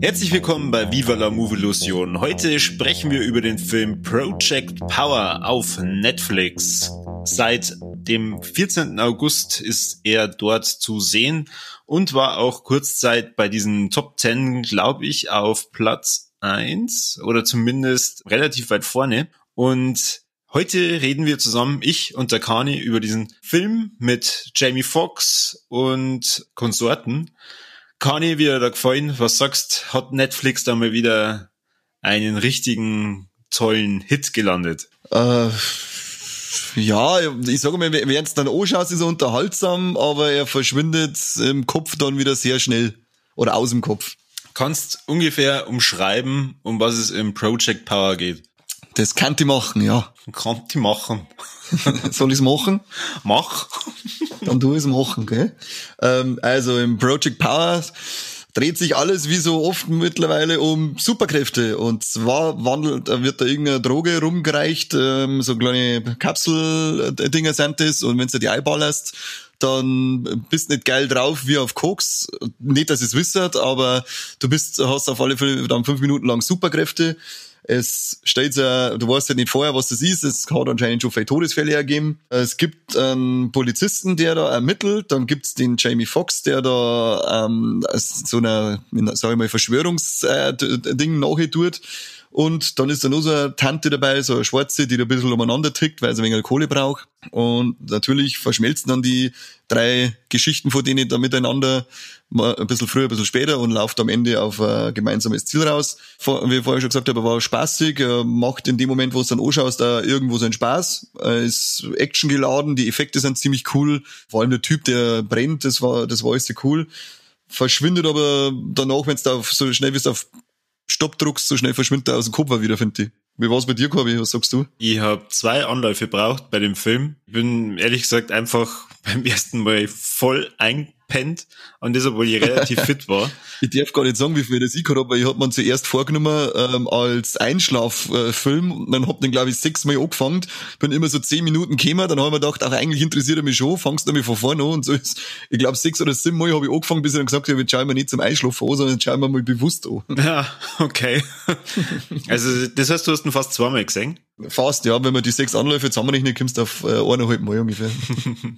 Herzlich willkommen bei Viva la Movilusion. Heute sprechen wir über den Film Project Power auf Netflix. Seit dem 14. August ist er dort zu sehen und war auch kurzzeit bei diesen Top 10, glaube ich, auf Platz 1 oder zumindest relativ weit vorne. Und heute reden wir zusammen, ich und der Kani, über diesen Film mit Jamie Foxx und Konsorten. Kani, wie da gefallen? Was sagst? Hat Netflix da mal wieder einen richtigen tollen Hit gelandet? Äh, ja, ich sage mal, während es dann anschaut, ist er unterhaltsam, aber er verschwindet im Kopf dann wieder sehr schnell. Oder aus dem Kopf. Kannst ungefähr umschreiben, um was es im Project Power geht? Das kann die machen, ja. Kann die machen. Soll ich's machen? Mach. Dann tu ich's machen, gell? Ähm, also im Project Power dreht sich alles wie so oft mittlerweile um Superkräfte. Und zwar wandelt, wird da irgendeine Droge rumgereicht, ähm, so kleine Kapsel-Dinger sind das. Und wenn du die einballerst, dann bist nicht geil drauf wie auf Koks. Nicht, dass es wisst, aber du bist, hast auf alle Fälle dann fünf Minuten lang Superkräfte es steht ja, du weißt ja nicht vorher, was das ist. Es hat anscheinend schon viele Todesfälle ergeben. Es gibt einen Polizisten, der da ermittelt. Dann gibt's den Jamie Foxx, der da ähm, so einer, sag ich mal, Verschwörungsding äh, nachher tut. Und dann ist da noch so eine Tante dabei, so eine Schwarze, die da ein bisschen umeinander tickt, weil sie ein wenig Kohle braucht. Und natürlich verschmelzen dann die drei Geschichten von denen da miteinander ein bisschen früher, ein bisschen später und läuft am Ende auf ein gemeinsames Ziel raus. Wie ich vorher schon gesagt habe, war spaßig, macht in dem Moment, wo es dann anschaust, da irgendwo seinen Spaß, ist Action geladen, die Effekte sind ziemlich cool, vor allem der Typ, der brennt, das war, das war alles sehr cool verschwindet aber danach, wenn es da auf, so schnell wie es auf Stopp druckst, so schnell verschwindet er aus dem Kopf wieder, finde ich. Wie war's bei dir, Corby? Was sagst du? Ich habe zwei Anläufe braucht bei dem Film. Ich bin ehrlich gesagt einfach beim ersten Mal voll ein pennt und das, obwohl ich relativ fit war. ich darf gar nicht sagen, wie viel das ich habe, weil ich hab mir zuerst vorgenommen ähm, als Einschlaffilm äh, dann hab den, glaube ich, sechsmal angefangen, bin immer so zehn Minuten gekommen, dann habe ich mir gedacht, ach, eigentlich interessiert er mich schon, fangst du mich von vorne an und so ist, ich glaube, sechs oder sieben Mal habe ich angefangen, bis ich dann gesagt habe, jetzt schauen wir nicht zum Einschlafen an, sondern schauen wir mal bewusst an. Ja, okay. also, das heißt, du hast ihn fast zweimal gesehen? Fast, ja, wenn man die sechs Anläufe zusammenrechnet, kommst du auf äh, eineinhalb Mal ungefähr.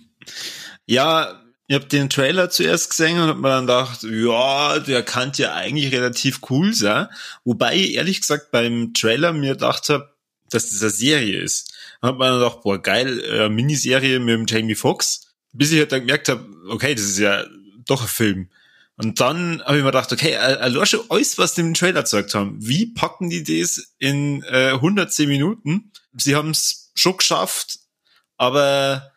ja, ich habe den Trailer zuerst gesehen und hab mir dann gedacht, ja, der kann ja eigentlich relativ cool sein. Wobei ich ehrlich gesagt beim Trailer mir gedacht habe, dass das eine Serie ist. Dann hat man dann gedacht, boah, geil, äh, Miniserie mit dem Jamie Foxx. Bis ich halt dann gemerkt habe, okay, das ist ja doch ein Film. Und dann habe ich mir gedacht, okay, allein schon alles, was die im Trailer gezeigt haben, wie packen die das in äh, 110 Minuten? Sie haben es schon geschafft, aber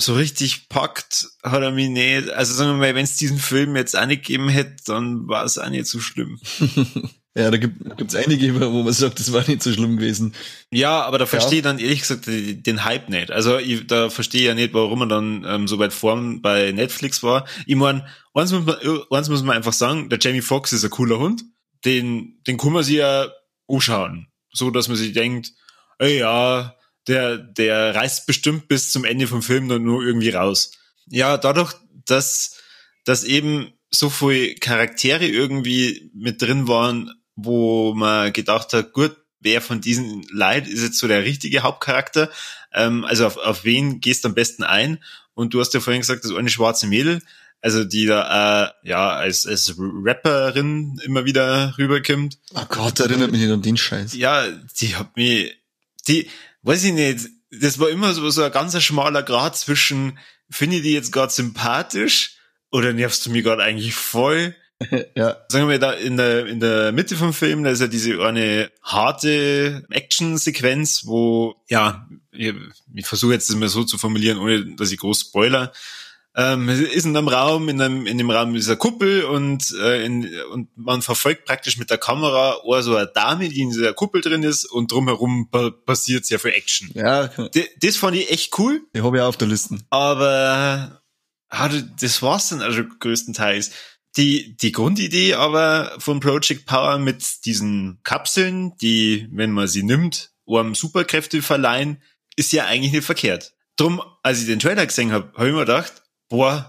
so richtig packt hat er mich nicht. Also sagen wir mal, wenn es diesen Film jetzt auch nicht gegeben hätte, dann war es auch nicht so schlimm. ja, da gibt es einige, wo man sagt, das war nicht so schlimm gewesen. Ja, aber da verstehe ich dann ehrlich gesagt den Hype nicht. Also ich, da verstehe ich ja nicht, warum man dann ähm, so weit vorn bei Netflix war. Ich meine, eins muss man, eins muss man einfach sagen, der Jamie Foxx ist ein cooler Hund. Den, den kann man sich ja anschauen. So, dass man sich denkt, ey, ja, der, der reißt bestimmt bis zum Ende vom Film dann nur irgendwie raus. Ja, dadurch, dass, dass eben so viele Charaktere irgendwie mit drin waren, wo man gedacht hat, gut, wer von diesen Leid ist jetzt so der richtige Hauptcharakter? Ähm, also auf, auf wen gehst du am besten ein? Und du hast ja vorhin gesagt, das eine schwarze Mädel, also die da äh, ja als, als Rapperin immer wieder rüberkommt. Oh Gott, erinnert mich nicht an den Scheiß. Ja, die hat mich, die, weiß ich nicht, das war immer so, so ein ganz schmaler Grad zwischen, finde ich die jetzt gerade sympathisch oder nervst du mich gerade eigentlich voll? ja. Sagen wir da in der, in der Mitte vom Film, da ist ja diese eine harte Action-Sequenz, wo, ja, ich, ich versuche jetzt das mal so zu formulieren, ohne dass ich groß spoiler. Ähm, ist in einem Raum, in einem, in dem Raum dieser Kuppel und, äh, in, und man verfolgt praktisch mit der Kamera oh, so eine Dame, die in dieser Kuppel drin ist und drumherum pa passiert sehr viel Action. Ja. D das fand ich echt cool. Die habe ich auch auf der Liste. Aber ah, das war's dann also größtenteils. Die, die Grundidee aber von Project Power mit diesen Kapseln, die, wenn man sie nimmt, um Superkräfte verleihen, ist ja eigentlich nicht verkehrt. Drum, als ich den Trailer gesehen habe, habe ich mir gedacht, boah,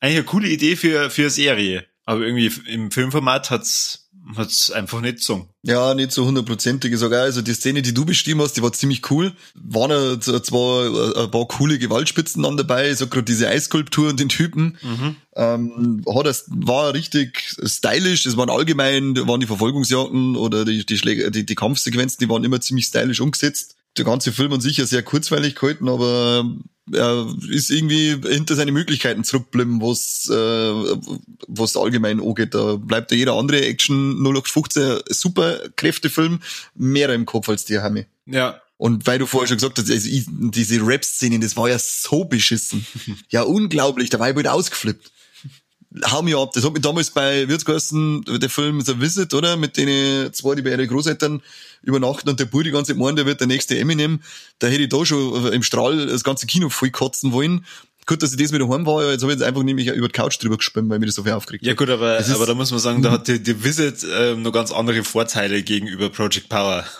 eigentlich eine coole Idee für, für eine Serie. Aber irgendwie im Filmformat hat's hat's einfach nicht so. Ja, nicht so hundertprozentig sogar. Also die Szene, die du beschrieben hast, die war ziemlich cool. Waren zwar ein paar coole Gewaltspitzen dann dabei, so gerade diese Eisskulptur und den Typen. Mhm. Ähm, hat das, war richtig stylisch. Es waren allgemein, waren die Verfolgungsjagden oder die, die, Schläge, die, die Kampfsequenzen, die waren immer ziemlich stylisch umgesetzt. Der ganze Film an sich ja sehr kurzweilig gehalten, aber er ist irgendwie hinter seine Möglichkeiten zurückgeblieben, was äh, was allgemein angeht. Da bleibt ja jeder andere Action 0815 super Kräftefilm mehr im Kopf als die Hami. Ja. Und weil du vorher schon gesagt hast, also diese Rap-Szenen, das war ja so beschissen. ja, unglaublich, da war ich wieder ausgeflippt hau mir ab. Das hat mich damals bei Wirtsgassen, der Film The Visit, oder? Mit denen zwei, die bei ihren Großeltern übernachten und der Bur die ganze meint, der wird der nächste Eminem. Da hätte ich da schon im Strahl das ganze Kino voll kotzen wollen. Gut, dass ich das wieder heim war, jetzt habe ich jetzt einfach nämlich über die Couch drüber gespielt, weil mir das so viel aufgeregt Ja gut, aber, aber da muss man sagen, da hat die, die Visit ähm, noch ganz andere Vorteile gegenüber Project Power.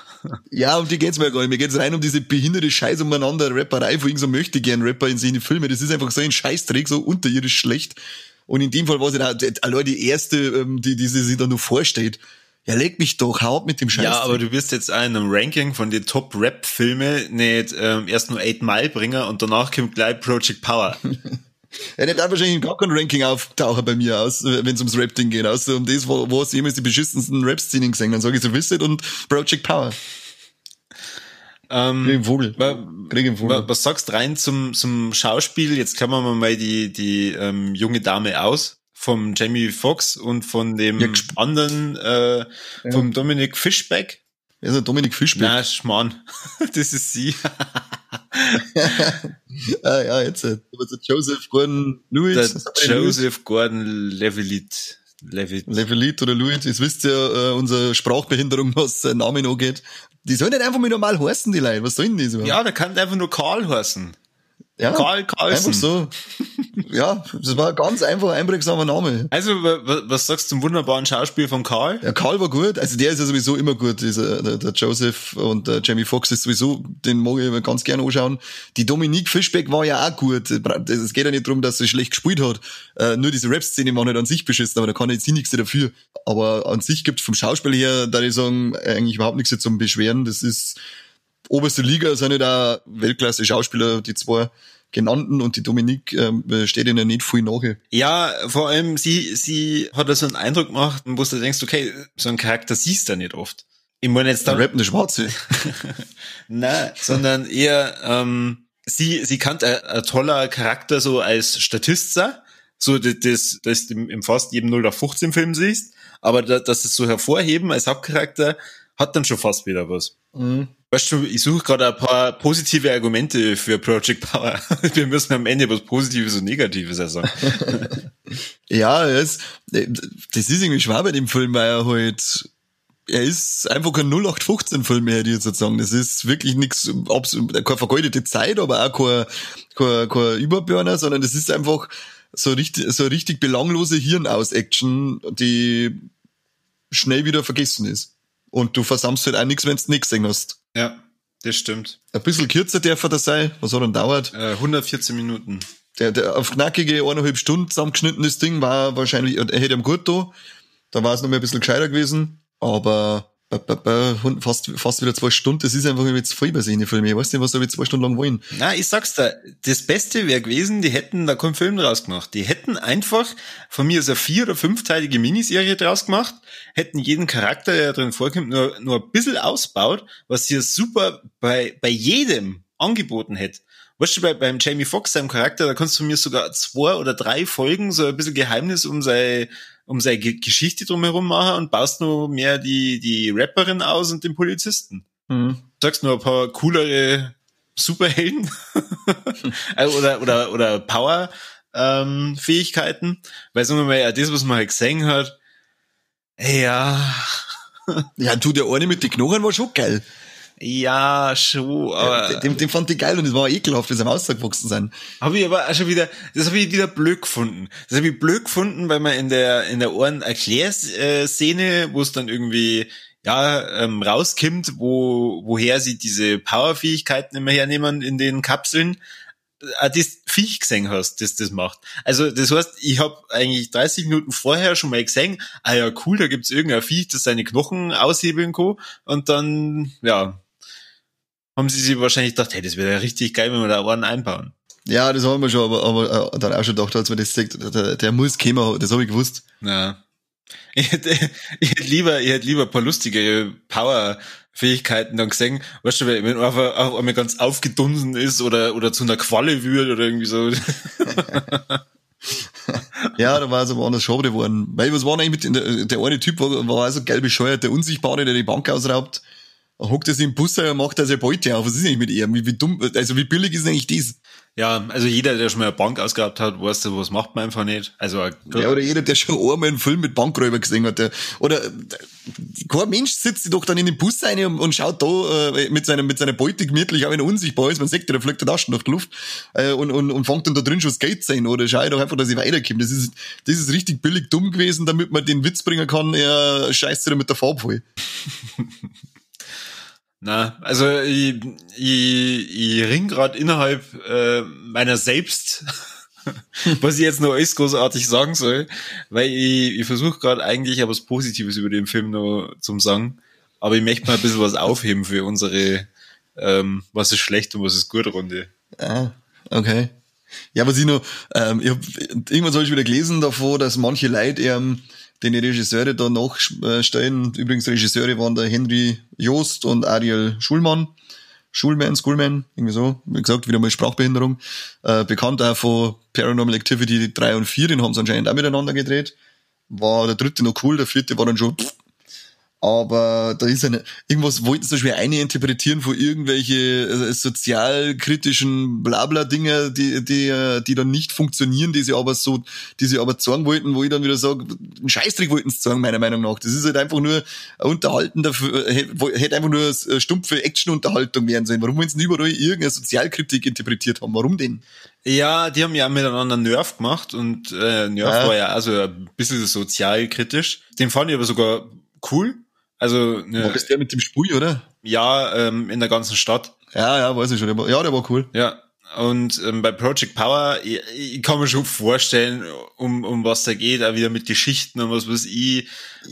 Ja, um die geht's mir gar nicht. Mir geht's rein um diese behinderte Scheiß umeinander Rapperei, wo irgend so möchte gern Rapper in seine Filme. Das ist einfach so ein Scheißdreck, so unterirdisch schlecht. Und in dem Fall war es ja allein die erste, ähm, die, die sie sich da nur vorstellt. Ja, leg mich doch, haut mit dem Scheiß. Ja, aber du wirst jetzt in einem Ranking von den Top-Rap-Filme nicht ähm, erst nur 8 Mile bringen und danach kommt gleich Project Power. Er ja, darf wahrscheinlich gar kein Ranking auftauchen bei mir aus, wenn es ums Rap-Ding geht. Außer um das, wo, wo es jemals die beschissensten Rap-Szenen gesehen Dann sage ich so Visit und Project Power. Ähm, Krieg Vogel. Krieg Vogel. Was sagst du rein zum, zum Schauspiel? Jetzt klammern wir mal die, die ähm, junge Dame aus. Vom Jamie Foxx und von dem ja, anderen, äh, ja. vom Dominic Fischbeck. Wer ist der Dominik Fischbeck? Na, Schmarrn. das ist sie. ah, ja, jetzt. Also Joseph Gordon-Lewis. Joseph Gordon-Levitt. Levitt. Levitt oder Lewitt. Jetzt wisst ihr, äh, unsere Sprachbehinderung, was äh, Namen angeht. Die sollen nicht einfach mal normal heißen, die Leute. Was sollen die so? Ja, der kann einfach nur Karl heißen. Ja, Karl Carlsen. Einfach so. ja, das war ein ganz einfach einprägsamer Name. Also, was sagst du zum wunderbaren Schauspiel von Karl? Ja, Karl war gut. Also, der ist ja sowieso immer gut. Dieser, der, der Joseph und der Jamie Foxx ist sowieso, den mag ich ganz gerne anschauen. Die Dominique Fischbeck war ja auch gut. Es geht ja nicht darum, dass sie schlecht gespielt hat. Äh, nur diese Rap-Szene war nicht an sich beschissen, aber da kann jetzt sie nichts dafür. Aber an sich gibt's vom Schauspiel her, da ich sagen, eigentlich überhaupt nichts zum Beschweren. Das ist, oberste Liga sind nicht auch Weltklasse-Schauspieler, die zwei genannten und die Dominique ähm, steht ihnen nicht viel nach. Ja, vor allem sie, sie hat da so einen Eindruck gemacht, wo du denkst, okay, so einen Charakter siehst du nicht oft. Ich meine jetzt da. Rappende Schwarze. Nein, sondern eher, ähm, sie, sie kann ein, ein toller Charakter so als Statist sein. So, das, das, das du im fast jedem 0 auf 15 Film siehst. Aber da, dass es so hervorheben als Hauptcharakter, hat dann schon fast wieder was. Mhm. Weißt du, ich suche gerade ein paar positive Argumente für Project Power. Wir müssen am Ende was Positives und Negatives sagen. ja, das, das ist irgendwie schwer bei dem Film, weil er halt, er ist einfach kein 0815-Film mehr, hätte jetzt sagen. Das ist wirklich nichts, keine vergeudete Zeit, aber auch kein, kein, kein Überburner, sondern das ist einfach so richtig, so richtig belanglose Hirnaus-Action, die schnell wieder vergessen ist. Und du versammst halt auch nichts, wenn du nichts gesehen hast. Ja, das stimmt. Ein bisschen kürzer darf er das sein. Was hat er dauert? Äh, 114 Minuten. Der, der auf knackige eineinhalb Stunden zusammengeschnittenes Ding war wahrscheinlich, er hätte am gut da. Da war es noch mal ein bisschen gescheiter gewesen. Aber fast, fast wieder zwei Stunden, das ist einfach jetzt voll bei seinen Filmen. Ich weiß nicht, was da zwei Stunden lang wollen. Na, ich sag's dir, das Beste wäre gewesen, die hätten da keinen Film draus gemacht. Die hätten einfach von mir so eine vier- oder fünfteilige Miniserie draus gemacht, hätten jeden Charakter, der drin vorkommt, nur, nur ein bisschen ausbaut, was hier super bei, bei jedem angeboten hätte. Weißt du, bei, beim Jamie Foxx, seinem Charakter, da kannst du mir sogar zwei oder drei Folgen so ein bisschen Geheimnis um seine, um seine Geschichte drumherum machen und baust nur mehr die, die Rapperin aus und den Polizisten. Mhm. Sagst nur ein paar coolere Superhelden oder, oder, oder Power ähm, Fähigkeiten, weil sagen wir mal, ja, das, was man halt gesehen hat, ja. Ja, tu der eine mit den Knochen war schon geil. Ja, schon, aber. Ja, den, den fand ich geil und es war ekelhaft, wie sie am Ausdruck gewachsen sind. Habe ich aber auch schon wieder, das habe ich wieder blöd gefunden. Das habe ich blöd gefunden, weil man in der, in der Ohren Erklärszene, wo es dann irgendwie, ja, ähm, rauskimmt, wo, woher sie diese Powerfähigkeiten immer hernehmen in den Kapseln, äh, das Viech gesehen hast, das das macht. Also das heißt, ich habe eigentlich 30 Minuten vorher schon mal gesehen, ah ja cool, da gibt's irgendein Viech, das seine Knochen aushebeln kann und dann, ja, haben sie sich wahrscheinlich gedacht, hey, das wäre ja richtig geil, wenn wir da einen einbauen. Ja, das haben wir schon, aber, aber äh, dann auch schon gedacht, als wir das gesagt, der, der muss kommen, das habe ich gewusst. Ja. Ich hätte, ich hätte lieber, ich hätte lieber ein paar lustige Power-Fähigkeiten dann gesehen. Weißt du, wenn man einfach auch einmal ganz aufgedunsen ist oder, oder zu einer Qualle wird oder irgendwie so. ja, da war es aber anders schade geworden. Weil was war eigentlich mit, der, der eine Typ war, war also gelb bescheuert, der Unsichtbare, der die Bank ausraubt hockt er sich im Bus und macht da seine Beute auf. Was ist eigentlich mit ihm? Wie, wie dumm, also wie billig ist eigentlich das? Ja, also jeder, der schon mal eine Bank ausgehabt hat, weiß, was macht man einfach nicht. Also, ja, oder jeder, der schon einmal einen Film mit Bankräuber gesehen hat. Der, oder kein Mensch sitzt doch dann in den Bus rein und, und schaut da äh, mit, seiner, mit seiner Beute gemütlich, auch wenn er unsichtbar ist. Man sagt, der fliegt der Taschen durch die Luft äh, und, und, und fängt dann da drin schon das Geld sein. Oder schau doch einfach, dass ich weiterkomme. Das ist, das ist richtig billig dumm gewesen, damit man den Witz bringen kann, er scheißt sich mit der Farbe voll. Na, also ich, ich, ich ring gerade innerhalb äh, meiner selbst, was ich jetzt noch alles großartig sagen soll, weil ich, ich versuche gerade eigentlich ja was Positives über den Film noch zum sagen, aber ich möchte mal ein bisschen was aufheben für unsere ähm, was ist schlecht und was ist gut Runde. Ah, okay. Ja, ich noch, ähm, ich hab, irgendwann habe ich wieder gelesen davor, dass manche Leute ähm, den die Regisseure da nachstellen. Übrigens Regisseure waren der Henry Joost und Ariel Schulmann. Schulman, Schoolman, irgendwie so. Wie gesagt, wieder mal Sprachbehinderung. Äh, bekannt auch von Paranormal Activity 3 und 4, den haben sie anscheinend auch miteinander gedreht. War der dritte noch cool, der vierte war dann schon pff, aber da ist eine, irgendwas wollten sie schwer eine interpretieren von irgendwelche äh, sozialkritischen Blabla-Dinger, die, die, äh, die dann nicht funktionieren, die sie aber so, die sie aber zeigen wollten, wo ich dann wieder sage, einen Scheißtrick wollten sie zeigen, meiner Meinung nach. Das ist halt einfach nur unterhalten dafür, äh, hätte einfach nur stumpfe Action-Unterhaltung werden sollen. Warum wollen sie überall irgendeine Sozialkritik interpretiert haben? Warum denn? Ja, die haben ja miteinander Nerf gemacht und äh, Nerf ja. war ja also ein bisschen sozialkritisch. Den fand ich aber sogar cool also ne, war das der mit dem Spui, oder? Ja, ähm, in der ganzen Stadt. Ja, ja, weiß ich schon. Der war, ja, der war cool. Ja. Und ähm, bei Project Power, ich, ich kann mir schon vorstellen, um, um was da geht, auch wieder mit Geschichten und was weiß ich.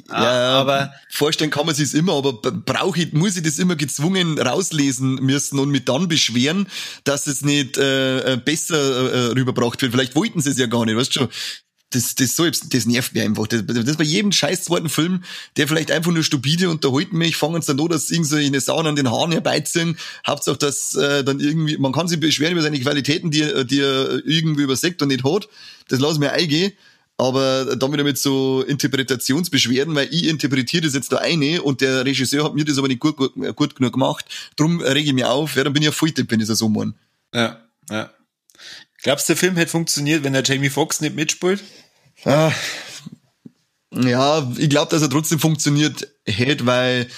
Ja, aber vorstellen kann man sich immer, aber brauche ich, muss ich das immer gezwungen rauslesen müssen und mich dann beschweren, dass es nicht äh, äh besser äh, rüberbracht wird. Vielleicht wollten sie es ja gar nicht, weißt du schon das, das, so, das nervt mir einfach. Das, das bei jedem scheiß zweiten Film, der vielleicht einfach nur stupide unterhalten mich, fangen sie dann an, dass irgendwie eine Sauna an den Haaren herbeiziehen. Hauptsache, dass äh, dann irgendwie, man kann sich beschweren über seine Qualitäten, die, die er irgendwie überseckt und nicht hat. Das lassen wir eingehen. Aber dann wieder mit so Interpretationsbeschwerden, weil ich interpretiere das jetzt da eine und der Regisseur hat mir das aber nicht gut, gut, gut genug gemacht. Drum rege ich mich auf, ja, dann bin ich ja voll wenn ich das so meine. Ja, ja. Glaubst du, der Film hätte funktioniert, wenn der Jamie Foxx nicht mitspielt? Ah, ja, ich glaube, dass er trotzdem funktioniert hätte, weil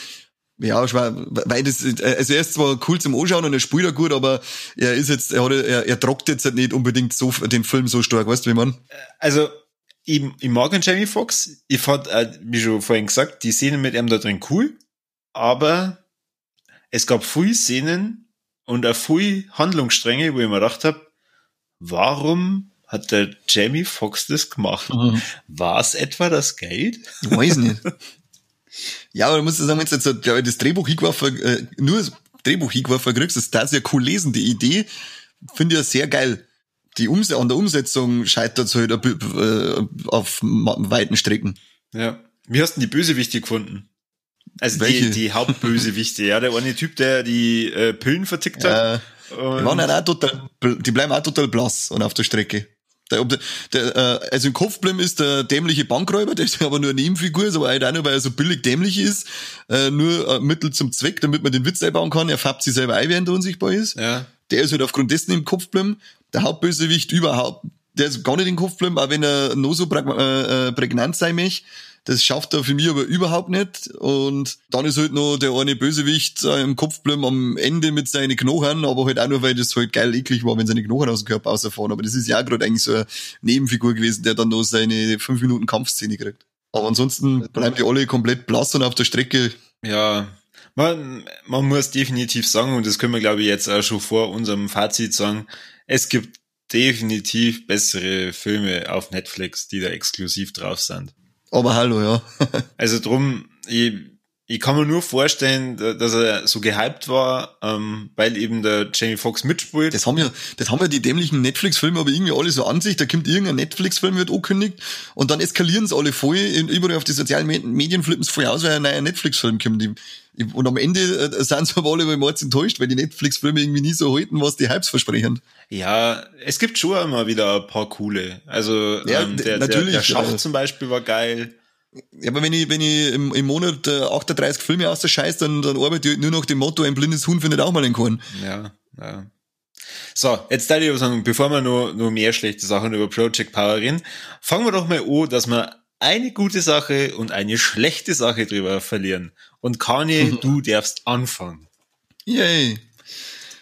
ja, weil das, also er ist zwar cool zum Anschauen und er spielt auch gut, aber er ist jetzt, er hat, er, er trockt jetzt halt nicht unbedingt so, den Film so stark, weißt du, wie man? Also, ich, ich mag den Jamie Foxx. Ich fand, äh, wie schon vorhin gesagt, die Szenen mit ihm da drin cool, aber es gab viele Szenen und auch viele Handlungsstränge, wo ich mir gedacht habe, warum hat der Jamie Foxx das gemacht? Mhm. War es etwa das Geld? Ich weiß nicht. ja, aber du musst sagen, wenn du jetzt so, das Drehbuch hingeworfen, äh, nur das Drehbuch hingeworfen kriegst, das ist ja cool lesen. Die Idee finde ich ja sehr geil. Die Ums an der Umsetzung scheitert es halt äh, auf weiten Strecken. Ja. Wie hast du die Bösewichte gefunden? Also Welche? die, die Hauptbösewichte, ja, der eine Typ, der die äh, Pillen vertickt hat. Die, waren auch total, die bleiben auch total blass und auf der Strecke. Der, der, äh, also im Kopfblim ist der dämliche Bankräuber, der ist aber nur eine Nebenfigur, ist aber halt auch nur, weil er so billig dämlich ist, äh, nur Mittel zum Zweck, damit man den Witz einbauen kann. Er färbt sich selber ein, während er unsichtbar ist. Ja. Der ist halt aufgrund dessen im Kopfblim. Der Hauptbösewicht überhaupt, der ist gar nicht in den Kopf auch wenn er noch so äh, prägnant sein möchte. Das schafft er für mich aber überhaupt nicht. Und dann ist halt noch der eine Bösewicht äh, im Kopf bleiben am Ende mit seinen Knochen, aber halt auch nur, weil das halt geil eklig war, wenn seine Knochen aus dem Körper rausfahren. Aber das ist ja auch gerade eigentlich so eine Nebenfigur gewesen, der dann noch seine fünf Minuten Kampfszene kriegt. Aber ansonsten bleiben die alle komplett blass und auf der Strecke. Ja, man, man muss definitiv sagen, und das können wir glaube ich jetzt auch schon vor unserem Fazit sagen, es gibt definitiv bessere Filme auf Netflix, die da exklusiv drauf sind. Aber hallo, ja. also drum, ich, ich kann mir nur vorstellen, dass er so gehypt war, ähm, weil eben der Jamie Foxx mitspielt. Das haben ja, das haben ja die dämlichen Netflix-Filme aber irgendwie alle so an sich. Da kommt irgendein Netflix-Film, wird angekündigt und dann eskalieren sie alle voll. Überall auf die sozialen Medien flippen sie voll aus, weil ein neuer Netflix-Film kommt. Und am Ende äh, sind sie aber alle mal enttäuscht, weil die Netflix-Filme irgendwie nie so halten, was die Hypes versprechen. Ja, es gibt schon immer wieder ein paar coole. Also ja, ähm, der, natürlich, der, der Schacht ja. zum Beispiel war geil. Ja, aber wenn ich, wenn ich im, im Monat äh, 38 Filme aus der Scheiß, dann, dann arbeite ich nur nach dem Motto, ein blindes Huhn findet auch mal einen Korn. Ja, ja. So, jetzt da ich aber sagen, bevor wir nur, nur mehr schlechte Sachen über Project Power reden, fangen wir doch mal an, dass wir eine gute Sache und eine schlechte Sache drüber verlieren. Und Kanye, du darfst anfangen. Yay.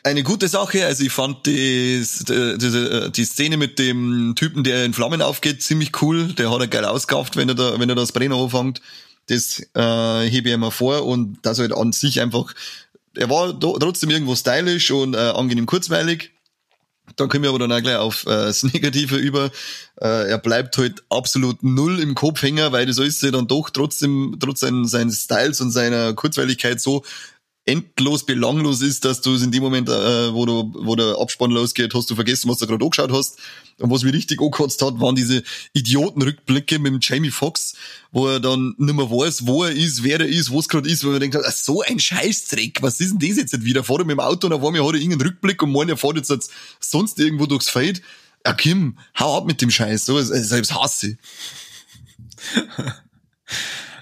Eine gute Sache, also ich fand die, die, die Szene mit dem Typen, der in Flammen aufgeht, ziemlich cool. Der hat er geil ausgekauft, wenn er da, wenn er das Brenner anfängt. Das äh, hebe ich immer vor und das halt an sich einfach, er war trotzdem irgendwo stylisch und äh, angenehm kurzweilig. Dann kommen wir aber dann auch gleich auf äh, das Negative über. Äh, er bleibt halt absolut null im Kopfhänger, weil das alles dann doch trotzdem, trotz seines Styles und seiner Kurzweiligkeit so endlos belanglos ist, dass du es in dem Moment, äh, wo, du, wo der Abspann losgeht, hast du vergessen, was du gerade angeschaut hast. Und was mich richtig angekotzt hat, waren diese Idiotenrückblicke mit dem Jamie Foxx, wo er dann nicht mehr weiß, wo er ist, wer er ist, wo es gerade ist, wo man denkt, ah, so ein Scheißdreck, was ist denn das jetzt wieder? Fahrt er mit dem Auto und auf einmal hat er irgendeinen Rückblick und meint, er fährt jetzt, sonst irgendwo durchs Feld. Ja, Kim, hau ab mit dem Scheiß, so, selbst hasse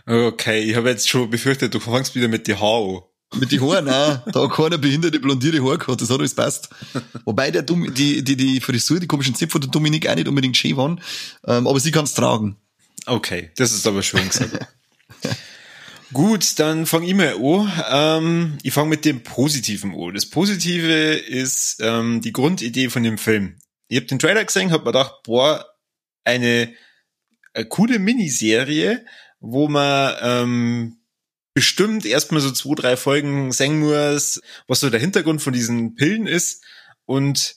Okay, ich habe jetzt schon befürchtet, du fängst wieder mit die Haare mit die Haaren auch. Da hat keiner behinderte blondierte Haare gehabt. Das hat alles passt. Wobei der Dom die, die, die Frisur, die komischen Zipfel der Dominik auch nicht unbedingt schön waren. Ähm, aber sie kann es tragen. Okay, das ist aber schön gesagt. Gut, dann fange ich mal an. Ähm, ich fange mit dem Positiven an. Das Positive ist ähm, die Grundidee von dem Film. Ich habe den Trailer gesehen, habe mir gedacht, boah, eine, eine coole Miniserie, wo man ähm, bestimmt erstmal so zwei, drei Folgen singen muss, was so der Hintergrund von diesen Pillen ist. Und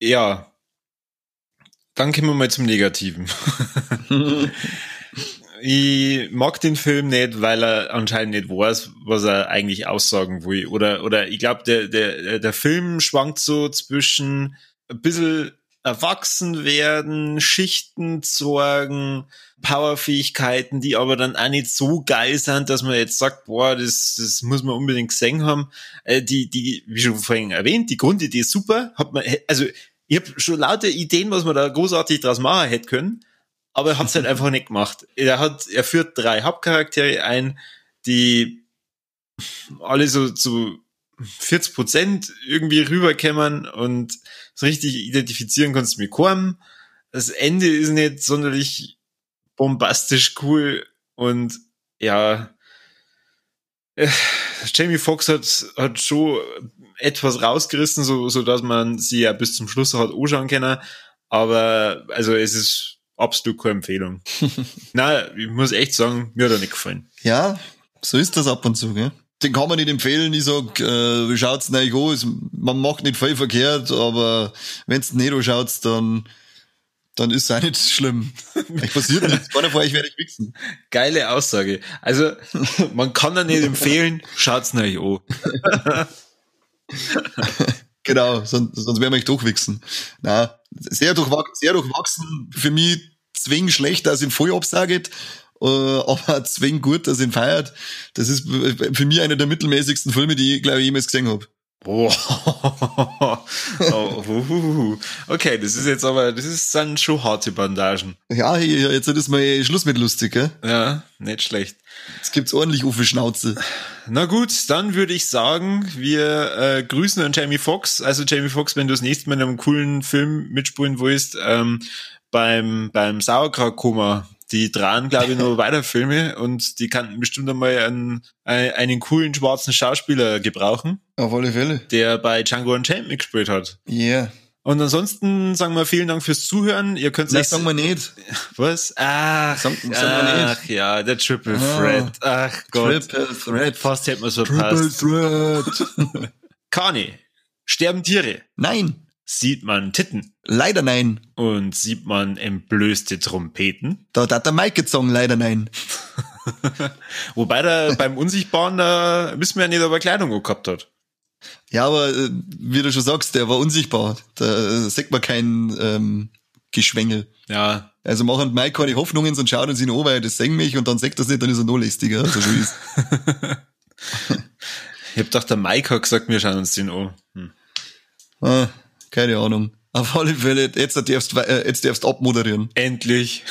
ja, dann kommen wir mal zum Negativen. ich mag den Film nicht, weil er anscheinend nicht weiß, was er eigentlich aussagen will. Oder, oder ich glaube, der, der, der Film schwankt so zwischen ein bisschen erwachsen werden, Schichten sorgen, Powerfähigkeiten, die aber dann auch nicht so geil sind, dass man jetzt sagt, boah, das, das muss man unbedingt gesehen haben. Äh, die, die, wie schon vorhin erwähnt, die Grundidee ist super. Hat man, also ich habe schon lauter Ideen, was man da großartig draus machen hätte können, aber er hat es halt einfach nicht gemacht. Er hat, er führt drei Hauptcharaktere ein, die alle so zu 40 Prozent irgendwie rüberkämmern und so richtig identifizieren kannst du mit kaum. Das Ende ist nicht sonderlich bombastisch cool und ja, äh, Jamie Foxx hat, hat schon etwas rausgerissen, so, so dass man sie ja bis zum Schluss hat anschauen können. Aber also es ist absolut keine Empfehlung. Na, ich muss echt sagen, mir hat er nicht gefallen. Ja, so ist das ab und zu, gell? Den kann man nicht empfehlen. Ich sag, äh, wie schaut's denn eigentlich an? Man macht nicht viel verkehrt, aber wenn's nicht anschaut, dann dann ist es auch nicht schlimm. Ich passiert nichts. Keiner von euch werde ich wichsen. Geile Aussage. Also, man kann da nicht empfehlen, schaut's euch an. genau, sonst, sonst werden wir euch durchwichsen. Na, sehr, durchwachsen, sehr durchwachsen. Für mich zwing schlecht, dass ihn voll absaget, äh, aber zwing gut, dass ihn feiert. Das ist für mich einer der mittelmäßigsten Filme, die ich, glaube ich, jemals gesehen habe. Boah. oh, okay, das ist jetzt aber, das ist dann schon harte Bandagen. Ja, jetzt ist mal Schluss mit lustig, gell? Ja, nicht schlecht. Jetzt gibt's ordentlich auf die Schnauze. Na gut, dann würde ich sagen, wir äh, grüßen an Jamie Foxx. Also Jamie Foxx, wenn du das nächste Mal in einem coolen Film mitspielen willst, ähm, beim, beim Sauerkrautkoma die dran, glaube ich, noch weiter Filme und die kannten bestimmt einmal einen, einen coolen schwarzen Schauspieler gebrauchen. Auf alle Fälle. Der bei Django Unchained mitgespielt hat. Ja. Yeah. Und ansonsten sagen wir vielen Dank fürs Zuhören. Ihr könnt Das sagen wir nicht. Was? Ach, sagen, sagen wir nicht. ach ja, der Triple ah, Threat. Ach Gott. Triple Threat. Fast hätten wir es verpasst. Triple Threat. Kani, sterben Tiere? Nein. Sieht man Titten? Leider nein. Und sieht man entblößte Trompeten? Da hat der Mike gezogen, leider nein. Wobei der beim Unsichtbaren, da wissen wir ja nicht, ob er Kleidung gehabt hat. Ja, aber äh, wie du schon sagst, der war unsichtbar. Da äh, sieht man kein ähm, Geschwängel. Ja. Also machen Mike keine Hoffnungen und schaut uns ihn an, weil das sehen mich und dann sagt das nicht, dann ist er noch lästiger. Also schon ist. ich hab gedacht, der Mike hat gesagt, wir schauen uns den an. Hm. Ah, keine Ahnung. Auf alle Fälle, jetzt darfst, äh, jetzt darfst abmoderieren. Endlich.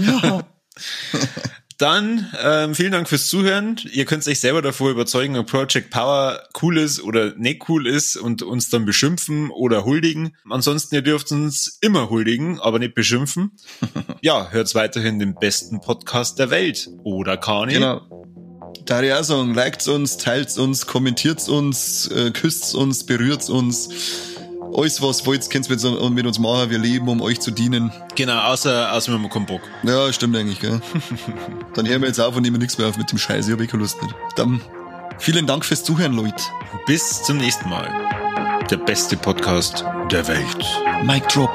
ja. Dann ähm, vielen Dank fürs Zuhören. Ihr könnt euch selber davor überzeugen, ob Project Power cool ist oder nicht cool ist und uns dann beschimpfen oder huldigen. Ansonsten, ihr dürft uns immer huldigen, aber nicht beschimpfen. ja, hört weiterhin den besten Podcast der Welt. Oder Kani. Genau. Da ich auch sagen, liked uns, teilt uns, kommentiert uns, äh, küsst uns, berührt uns alles, was wollt, könnt ihr mit, uns machen. Wir leben, um euch zu dienen. Genau, außer, außer wir haben keinen Bock. Ja, stimmt eigentlich, gell. Dann hören wir jetzt auf und nehmen nichts mehr auf mit dem Scheiß. Ich habe eh keine Lust nicht. Dann vielen Dank fürs Zuhören, Leute. Bis zum nächsten Mal. Der beste Podcast der Welt. Mic Drop.